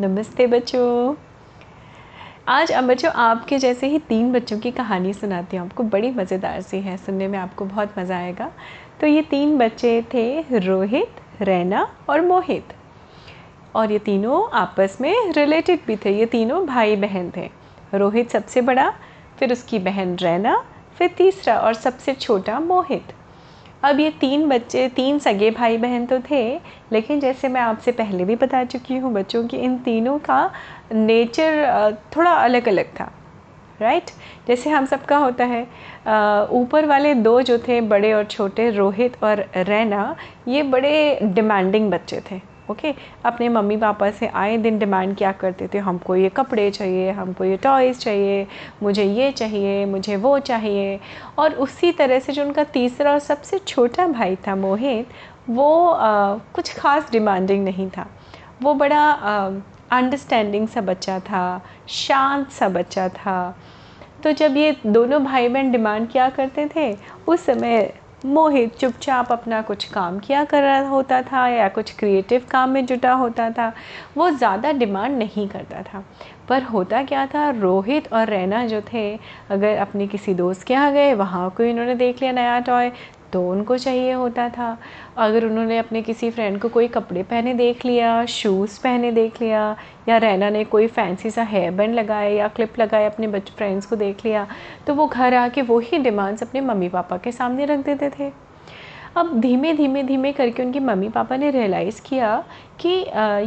नमस्ते बच्चों। आज अब बच्चों आपके जैसे ही तीन बच्चों की कहानी सुनाती हूँ। आपको बड़ी मज़ेदार सी है, सुनने में आपको बहुत मज़ा आएगा। तो ये तीन बच्चे थे, रोहित, रैना और मोहित। और ये तीनों आपस में रिलेटेड भी थे। ये तीनों भाई बहन थे। रोहित सबसे बड़ा, फिर उसकी बहन रैना, फिर तीसरा और सबसे छोटा मोहित। अब ये तीन बच्चे, तीन सगे भाई बहन तो थे, लेकिन जैसे मैं आपसे पहले भी बता चुकी हूँ बच्चों की, इन तीनों का नेचर थोड़ा अलग अलग था राइट जैसे हम सबका होता है ऊपर वाले दो जो थे, बड़े और छोटे, रोहित और रैना, ये बड़े डिमांडिंग बच्चे थे। ओके? अपने मम्मी पापा से आए दिन डिमांड क्या करते थे? हमको ये कपड़े चाहिए हमको ये टॉयज़ चाहिए मुझे ये चाहिए मुझे वो चाहिए। और उसी तरह से जो उनका तीसरा और सबसे छोटा भाई था मोहित वो आ, कुछ ख़ास डिमांडिंग नहीं था। वो बड़ा अंडरस्टैंडिंग सा बच्चा था शांत सा बच्चा था। तो जब ये दोनों भाई बहन डिमांड किया करते थे? उस समय मोहित चुपचाप अपना कुछ काम किया कर रहा होता था या कुछ क्रिएटिव काम में जुटा होता था, वो ज़्यादा डिमांड नहीं करता था। पर होता क्या था, रोहित और रैना जो थे, अगर अपने किसी दोस्त के यहाँ गए, वहाँ को इन्होंने देख लिया नया टॉय तो उनको चाहिए होता था। अगर उन्होंने अपने किसी फ्रेंड को कोई कपड़े पहने देख लिया शूज़ पहने देख लिया, या रैना ने कोई फैंसी सा हेयर बैंड लगाया या क्लिप लगाए अपने बच फ्रेंड्स को देख लिया तो वो घर आके वही डिमांड्स अपने मम्मी पापा के सामने रख देते थे। अब धीमे धीमे धीमे करके उनके मम्मी पापा ने रियलाइज़ किया कि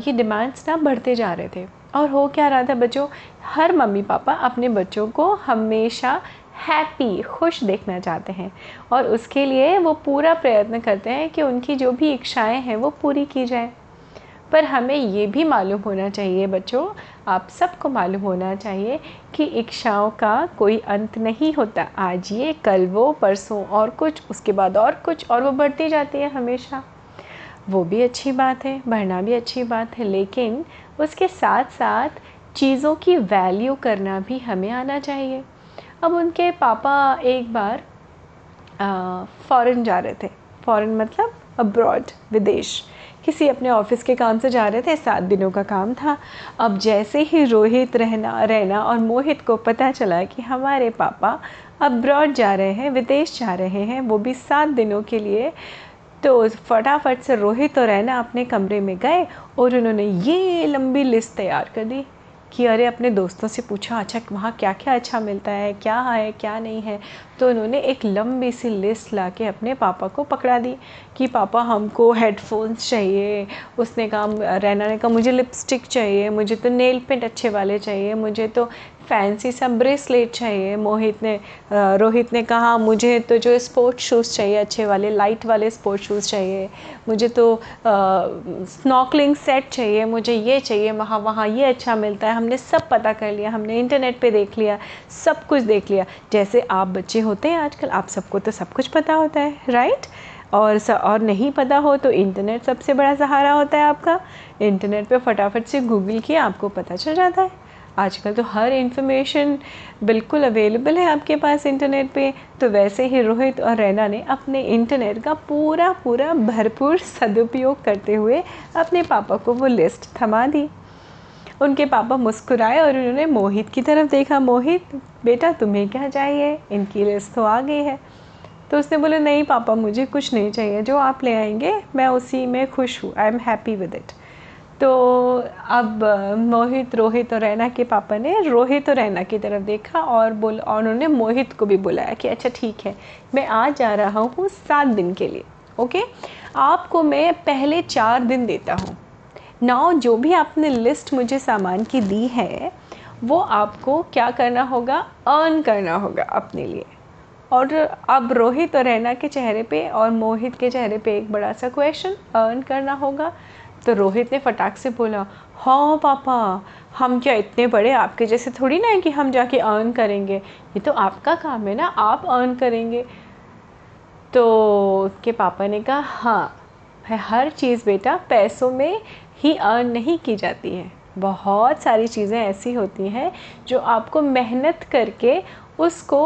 ये डिमांड्स ना बढ़ते जा रहे थे। और हो क्या रहा था बच्चों? हर मम्मी पापा अपने बच्चों को हमेशा हैप्पी खुश देखना चाहते हैं। और उसके लिए वो पूरा प्रयत्न करते हैं कि उनकी जो भी इच्छाएँ हैं वो पूरी की जाए। पर हमें ये भी मालूम होना चाहिए बच्चों, आप सबको मालूम होना चाहिए कि इच्छाओं का कोई अंत नहीं होता। आज ये, कल वो, परसों और कुछ, उसके बाद और कुछ और वो बढ़ती जाती है हमेशा। वो भी अच्छी बात है, बढ़ना भी अच्छी बात है, लेकिन उसके साथ साथ चीज़ों की वैल्यू करना भी हमें आना चाहिए। अब उनके पापा एक बार फ़ॉरेन जा रहे थे। फ़ॉरेन मतलब अब्रॉड विदेश। किसी अपने ऑफ़िस के काम से जा रहे थे, सात दिनों का काम था। अब जैसे ही रोहित रहना रहना और मोहित को पता चला कि हमारे पापा अब्रॉड जा रहे हैं, विदेश जा रहे हैं, वो भी सात दिनों के लिए तो फटाफट से रोहित और रहना अपने कमरे में गए और उन्होंने ये लंबी लिस्ट तैयार कर दी। कि अरे, अपने दोस्तों से पूछा अच्छा वहाँ क्या क्या अच्छा मिलता है? क्या है, क्या नहीं है? तो उन्होंने एक लंबी सी लिस्ट ला के अपने पापा को पकड़ा दी कि, पापा, हमको हेडफोन्स चाहिए। उसने कहा रैना ने कहा, मुझे लिपस्टिक चाहिए, मुझे तो नेल पेंट अच्छे वाले चाहिए, मुझे तो फैंसी सा ब्रेसलेट चाहिए। मोहित ने रोहित ने कहा मुझे तो जो स्पोर्ट्स शूज़ चाहिए अच्छे वाले लाइट वाले स्पोर्ट्स शूज़ चाहिए। मुझे तो स्नॉकलिंग सेट चाहिए मुझे ये चाहिए वहाँ वहाँ ये अच्छा मिलता है। हमने सब पता कर लिया हमने इंटरनेट पे देख लिया सब कुछ देख लिया। जैसे आप बच्चे होते हैं आजकल आप सबको तो सब कुछ पता होता है राइट और स, और नहीं पता हो तो इंटरनेट सबसे बड़ा सहारा होता है आपका। इंटरनेट पे फटाफट से गूगल किया आपको पता चल जाता है। आजकल तो हर इन्फॉर्मेशन बिल्कुल अवेलेबल है आपके पास इंटरनेट पे। तो वैसे ही रोहित और रैना ने अपने इंटरनेट का पूरा पूरा भरपूर सदुपयोग करते हुए अपने पापा को वो लिस्ट थमा दी। उनके पापा मुस्कुराए और उन्होंने मोहित की तरफ़ देखा। मोहित, बेटा तुम्हें क्या चाहिए? इनकी लिस्ट तो आ गई है। तो उसने बोला, नहीं पापा, मुझे कुछ नहीं चाहिए। जो आप ले आएँगे, मैं उसी में खुश हूँ। I am happy with it तो अब मोहित, रोहित और रैना के पापा ने रोहित और रैना की तरफ़ देखा और बोल, और उन्होंने मोहित को भी बुलाया कि अच्छा ठीक है, मैं आज जा रहा हूँ सात दिन के लिए, ओके? आपको मैं पहले चार दिन देता हूँ। नाउ, जो भी आपने लिस्ट मुझे सामान की दी है, वो आपको क्या करना होगा? अर्न करना होगा अपने लिए। और अब रोहित और रैना के चेहरे पे और मोहित के चेहरे पे एक बड़ा सा क्वेश्चन अर्न करना होगा। तो रोहित ने फटाक से बोला हाँ पापा, हम क्या इतने बड़े आपके जैसे थोड़ी ना है कि हम जाके अर्न करेंगे? ये तो आपका काम है ना, आप अर्न करेंगे। तो उसके पापा ने कहा हाँ है हर चीज़ बेटा पैसों में ही अर्न नहीं की जाती है। बहुत सारी चीज़ें ऐसी होती हैं जो आपको मेहनत करके उसको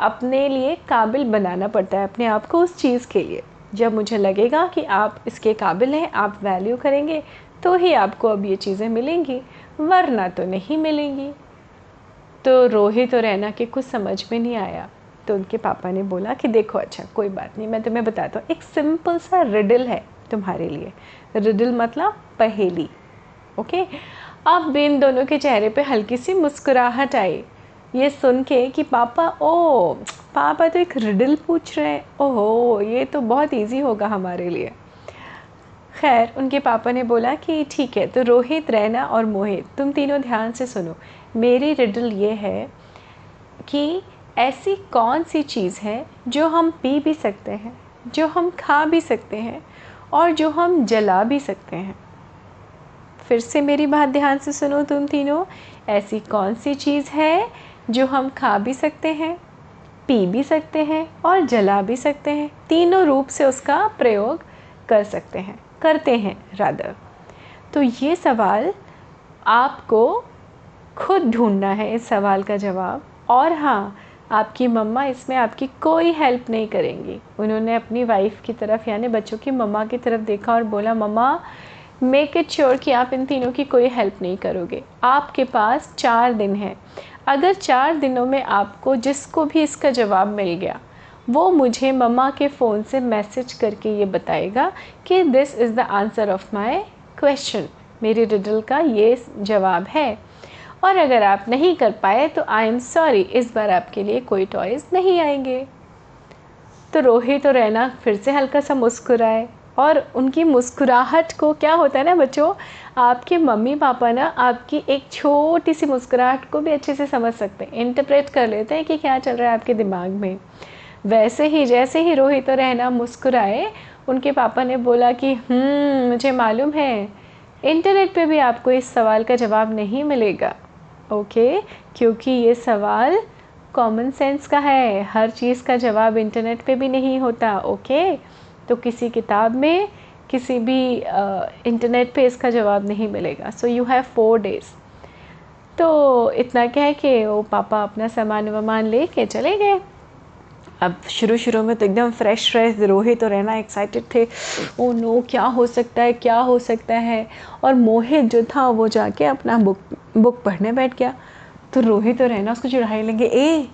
अपने लिए काबिल बनाना पड़ता है, अपने आप को उस चीज़ के लिए। जब मुझे लगेगा कि आप इसके काबिल हैं, आप वैल्यू करेंगे तो ही आपको अब ये चीज़ें मिलेंगी, वरना तो नहीं मिलेंगी। तो रोहित और रैना के कुछ समझ में नहीं आया। तो उनके पापा ने बोला कि देखो अच्छा कोई बात नहीं, मैं तुम्हें बताता हूँ, एक सिंपल सा रिडल है तुम्हारे लिए। रिडल मतलब पहेली ओके अब इन दोनों के चेहरे पे हल्की सी मुस्कुराहट आई। ये सुन के कि पापा, ओ, पापा तो एक रिडल पूछ रहे हैं। ओहो, ये तो बहुत इजी होगा हमारे लिए। खैर, उनके पापा ने बोला कि ठीक है तो रोहित, रैना और मोहित, तुम तीनों ध्यान से सुनो। मेरी रिडल ये है कि ऐसी कौन सी चीज़ है जो हम पी भी सकते हैं, जो हम खा भी सकते हैं और जो हम जला भी सकते हैं। फिर से मेरी बात ध्यान से सुनो तुम तीनों। ऐसी कौन सी चीज़ है जो हम खा भी सकते हैं, पी भी सकते हैं और जला भी सकते हैं, तीनों रूप से उसका प्रयोग कर सकते हैं, करते हैं रादर तो ये सवाल आपको खुद ढूंढना है इस सवाल का जवाब। और हाँ आपकी मम्मा इसमें आपकी कोई हेल्प नहीं करेंगी। उन्होंने अपनी वाइफ की तरफ़, यानी बच्चों की मम्मा की तरफ़ देखा और बोला, मम्मा मेक इट श्योर कि आप इन तीनों की कोई हेल्प नहीं करोगे। आपके पास चार दिन है। अगर चार दिनों में आपको जिसको भी इसका जवाब मिल गया, वो मुझे मम्मा के फ़ोन से मैसेज करके ये बताएगा कि this is the answer of my question मेरी रिडल का ये जवाब है। और अगर आप नहीं कर पाए तो आई एम सॉरी इस बार आपके लिए कोई टॉयज़ नहीं आएँगे। तो रोहित और रैना फिर से हल्का सा मुस्कुराए और उनकी मुस्कुराहट को क्या होता है ना बच्चों आपके मम्मी पापा ना आपकी एक छोटी सी मुस्कुराहट को भी अच्छे से समझ सकते हैं इंटरप्रेट कर लेते हैं कि क्या चल रहा है आपके दिमाग में। वैसे ही जैसे ही रोहित और रहना मुस्कुराए उनके पापा ने बोला कि हम्म, मुझे मालूम है। इंटरनेट पे भी आपको इस सवाल का जवाब नहीं मिलेगा। ओके? क्योंकि ये सवाल कॉमन सेंस का है। हर चीज़ का जवाब इंटरनेट पे भी नहीं होता ओके? तो किसी किताब में किसी भी इंटरनेट पे इसका जवाब नहीं मिलेगा। So you have four days तो इतना क्या है कि वो पापा अपना सामान वामान ले के चले गए। अब शुरू शुरू में तो एकदम फ्रेश फ्रेश रोहित और रहना एक्साइटेड थे। ओ नो क्या हो सकता है? क्या हो सकता है? और मोहित जो था, वो जाके अपना बुक बुक पढ़ने बैठ गया। तो रोहित और रहना उसको चिढ़ाई लेंगे, ए,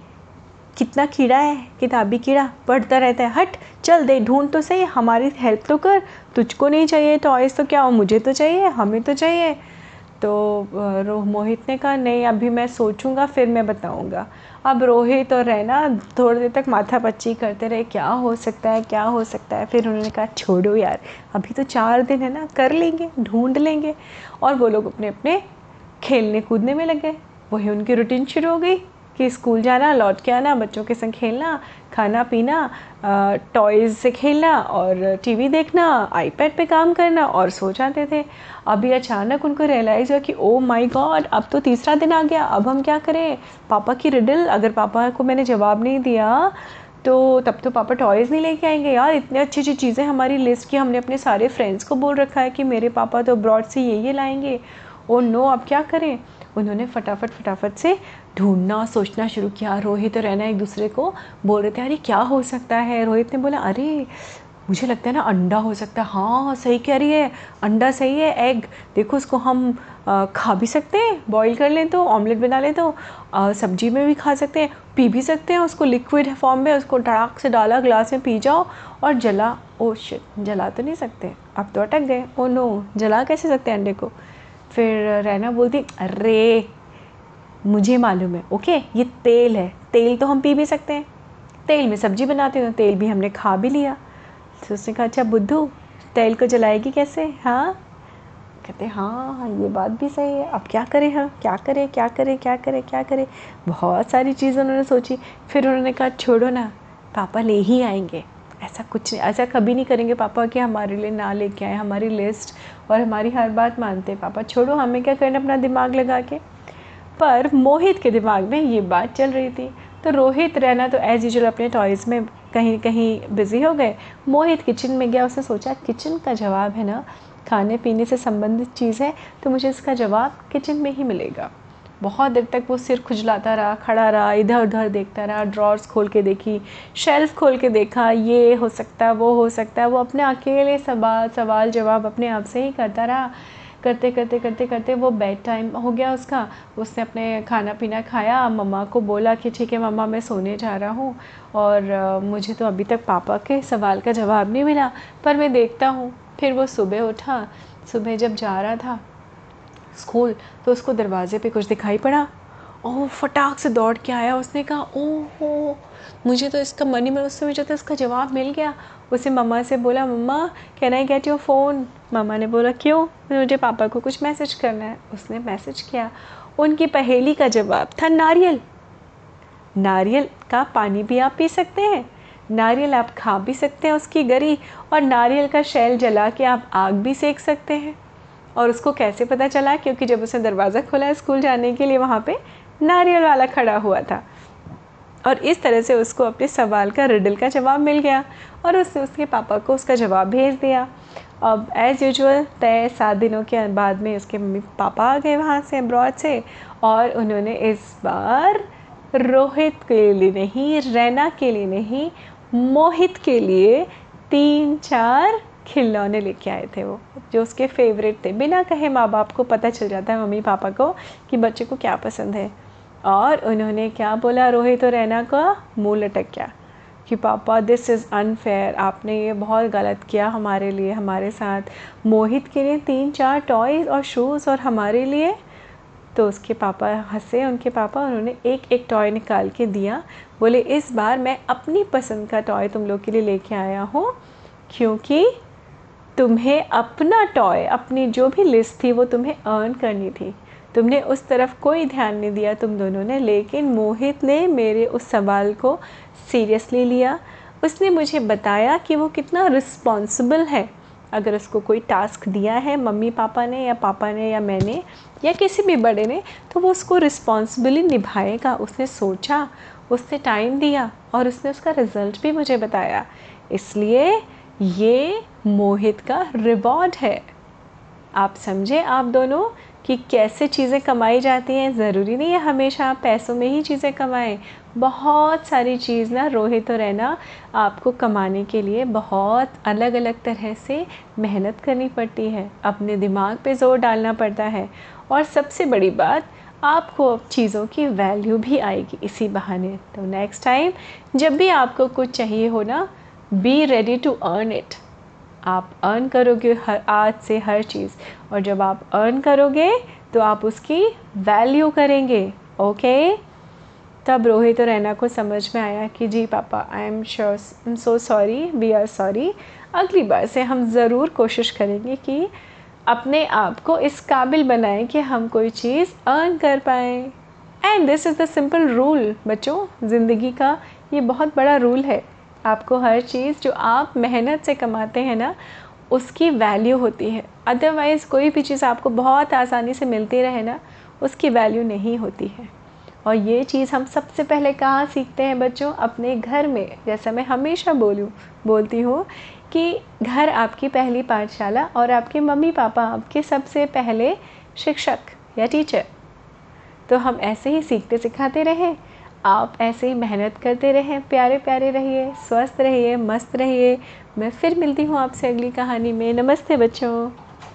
कितना कीड़ा है? किताबी कीड़ा? पढ़ता रहता है। हट चल दे, ढूंढ तो सही, हमारी हेल्प तो कर। तुझको नहीं चाहिए टॉयज़ तो क्या हो मुझे तो चाहिए, हमें तो चाहिए। तो रोह, मोहित ने कहा, नहीं, अभी मैं सोचूँगा, फिर मैं बताऊँगा। अब रोहित और रहना थोड़ी देर तक माथा पच्ची करते रहे, क्या हो सकता है, क्या हो सकता है? फिर उन्होंने कहा, छोड़ो यार, अभी तो चार दिन है ना, कर लेंगे, ढूंढ लेंगे। और वो लोग अपने अपने खेलने कूदने में लग गए। वही उनकी रूटीन शुरू हो गई। कि स्कूल जाना, लौट के आना, बच्चों के संग खेलना, खाना पीना टॉयज़ से खेलना और टीवी देखना आईपैड पे काम करना और सो जाते थे। अभी अचानक उनको रियलाइज़ हुआ कि ओ माय गॉड अब तो तीसरा दिन आ गया, अब हम क्या करें? पापा की रिडल अगर पापा को मैंने जवाब नहीं दिया तो तब तो पापा टॉयज़ नहीं लेके आएँगे। यार, इतनी अच्छी अच्छी चीज़ें हमारी लिस्ट की, हमने अपने सारे फ्रेंड्स को बोल रखा है कि मेरे पापा तो अब्रॉड से ये ये लाएँगे। ओ नो अब क्या करें? उन्होंने फटाफट फटाफट से ढूंढना, सोचना शुरू किया। रोहित और रहना एक दूसरे को बोल रहे थे, अरे, क्या हो सकता है? रोहित ने बोला, अरे, मुझे लगता है ना, अंडा हो सकता है। हाँ सही कह रही है, अंडा सही है एग देखो उसको हम खा भी सकते हैं बॉईल कर लें तो ऑमलेट बना लें तो सब्ज़ी में भी खा सकते हैं, पी भी सकते हैं, उसको लिक्विड फॉर्म में, उसको टड़ाक से डाला ग्लास में पी जाओ और जला ओ शिट जला तो नहीं सकते, अब तो अटक गए ओ नो जला कैसे सकते हैं अंडे को? फिर रहना बोलती, अरे, मुझे मालूम है, ओके? ये तेल है। तेल तो हम पी भी सकते हैं। तेल में सब्ज़ी बनाते हैं तेल भी हमने खा भी लिया। तो उसने कहा अच्छा बुद्धू, तेल को जलाएगी कैसे? हाँ? कहते हाँ हाँ ये बात भी सही है। अब क्या करें हाँ क्या करें? क्या करें? क्या करें? क्या करें? बहुत सारी चीज़ें उन्होंने सोची। फिर उन्होंने कहा, छोड़ो ना, पापा ले ही आएँगे। ऐसा कुछ नहीं, ऐसा कभी नहीं करेंगे पापा कि हमारे लिए ना लेके आए, हमारी लिस्ट और हमारी हर बात मानते हैं पापा। छोड़ो, हमें क्या करना अपना दिमाग लगा के? पर मोहित के दिमाग में ये बात चल रही थी। तो रोहित रहना तो एज़ यूजल अपने टॉयज़ में कहीं कहीं बिज़ी हो गए। मोहित किचन में गया, उसने सोचा किचन का जवाब है ना खाने पीने से संबंधित चीज़ है तो मुझे इसका जवाब किचन में ही मिलेगा। बहुत देर तक वो सिर खुजलाता रहा, खड़ा रहा इधर उधर देखता रहा ड्रॉर्स खोल के देखी शेल्फ खोल के देखा, ये हो सकता है वो हो सकता है वो अपने अकेले सवाल सवाल जवाब अपने आप से ही करता रहा। करते करते करते करते वो बेड टाइम हो गया उसका। उसने अपने खाना पीना खाया, मम्मा को बोला कि ठीक है मम्मा, मैं सोने जा रहा हूँ और मुझे तो अभी तक पापा के सवाल का जवाब नहीं मिला, पर मैं देखता हूँ। फिर वो सुबह उठा, सुबह जब जा रहा था स्कूल तो उसको दरवाज़े पे कुछ दिखाई पड़ा। ओह फटाक से दौड़ के आया। उसने कहा, ओह हो मुझे तो इसका मनी में उससे मुझे तो इसका जवाब मिल गया। उसे मम्मा से बोला, mamma can I get your phone मम्मा ने बोला, क्यों? मुझे पापा को कुछ मैसेज करना है। उसने मैसेज किया। उनकी पहेली का जवाब था नारियल। नारियल का पानी भी आप पी सकते हैं। नारियल आप खा भी सकते हैं उसकी गरी। और नारियल का शैल जला के आप आग भी सेक सकते हैं। और उसको कैसे पता चला? क्योंकि जब उसने दरवाज़ा खोला स्कूल जाने के लिए, वहाँ पे नारियल वाला खड़ा हुआ था। और इस तरह से उसको अपने सवाल का रिडल का जवाब मिल गया और उसने उसके पापा को उसका जवाब भेज दिया। अब एज़ यूजल तय सात दिनों के बाद में उसके मम्मी पापा आ गए वहाँ से अब्रॉड से और उन्होंने इस बार रोहित के लिए नहीं, रैना के लिए नहीं, मोहित के लिए तीन, चार खिलौने लेके आए थे वो, जो उसके फेवरेट थे। बिना कहे माँ बाप को पता चल जाता है मम्मी पापा को, कि बच्चे को क्या पसंद है। और उन्होंने क्या बोला? रोहित और रैना का मुँह लटक गया, कि पापा दिस इज़ अनफेयर आपने ये बहुत गलत किया हमारे लिए, हमारे साथ। मोहित के लिए तीन, चार टॉयज़ और शूज़ और हमारे लिए। तो उसके पापा हंसे, उनके पापा, उन्होंने एक एक टॉय निकाल के दिया। बोले, इस बार मैं अपनी पसंद का टॉय तुम लोग के लिए लेके आया हूँ, क्योंकि तुम्हें अपना टॉय अपनी जो भी लिस्ट थी वो तुम्हें अर्न करनी थी। तुमने उस तरफ़ कोई ध्यान नहीं दिया, तुम दोनों ने, लेकिन मोहित ने मेरे उस सवाल को सीरियसली लिया। उसने मुझे बताया कि वो कितना रिस्पॉन्सिबल है। अगर उसको कोई टास्क दिया है, मम्मी पापा ने या पापा ने या मैंने या किसी भी बड़े ने तो वो उसको रिस्पॉन्सिबली निभाएगा। उसने सोचा, उसने टाइम दिया और उसने उसका रिज़ल्ट भी मुझे बताया। इसलिए ये मोहित का रिवॉर्ड है। आप समझे आप दोनों कि कैसे चीज़ें कमाई जाती हैं? ज़रूरी नहीं है हमेशा आप पैसों में ही चीज़ें कमाएँ। बहुत सारी चीज़ ना रोहित और ना आपको कमाने के लिए बहुत अलग अलग तरह से मेहनत करनी पड़ती है। अपने दिमाग पे ज़ोर डालना पड़ता है। और सबसे बड़ी बात, आपको चीज़ों की वैल्यू भी आएगी इसी बहाने। तो नेक्स्ट टाइम जब भी आपको कुछ चाहिए हो ना be ready to earn it आप अर्न करोगे हर, आज से हर चीज़। और जब आप अर्न करोगे तो आप उसकी वैल्यू करेंगे। ओके तब रोहित और रैना को समझ में आया कि जी पापा I am sure I am so sorry we are sorry अगली बार से हम ज़रूर कोशिश करेंगे कि अपने आप को इस काबिल बनाएँ कि हम कोई चीज़ अर्न कर पाएँ। And this is the simple rule बच्चों। ज़िंदगी का ये बहुत बड़ा रूल है। आपको हर चीज़ जो आप मेहनत से कमाते हैं ना, उसकी वैल्यू होती है। अदरवाइज़ कोई भी चीज़ आपको बहुत आसानी से मिलती रहे ना, उसकी वैल्यू नहीं होती है। और ये चीज़ हम सबसे पहले कहाँ सीखते हैं बच्चों? अपने घर में। जैसा मैं हमेशा बोलूँ, बोलती हूँ कि घर आपकी पहली पाठशाला और आपके मम्मी पापा आपके सबसे पहले शिक्षक या टीचर तो हम ऐसे ही सीखते सिखाते रहें। आप ऐसे ही मेहनत करते रहें प्यारे प्यारे रहिए, स्वस्थ रहिए, मस्त रहिए। मैं फिर मिलती हूँ आपसे अगली कहानी में। नमस्ते बच्चों।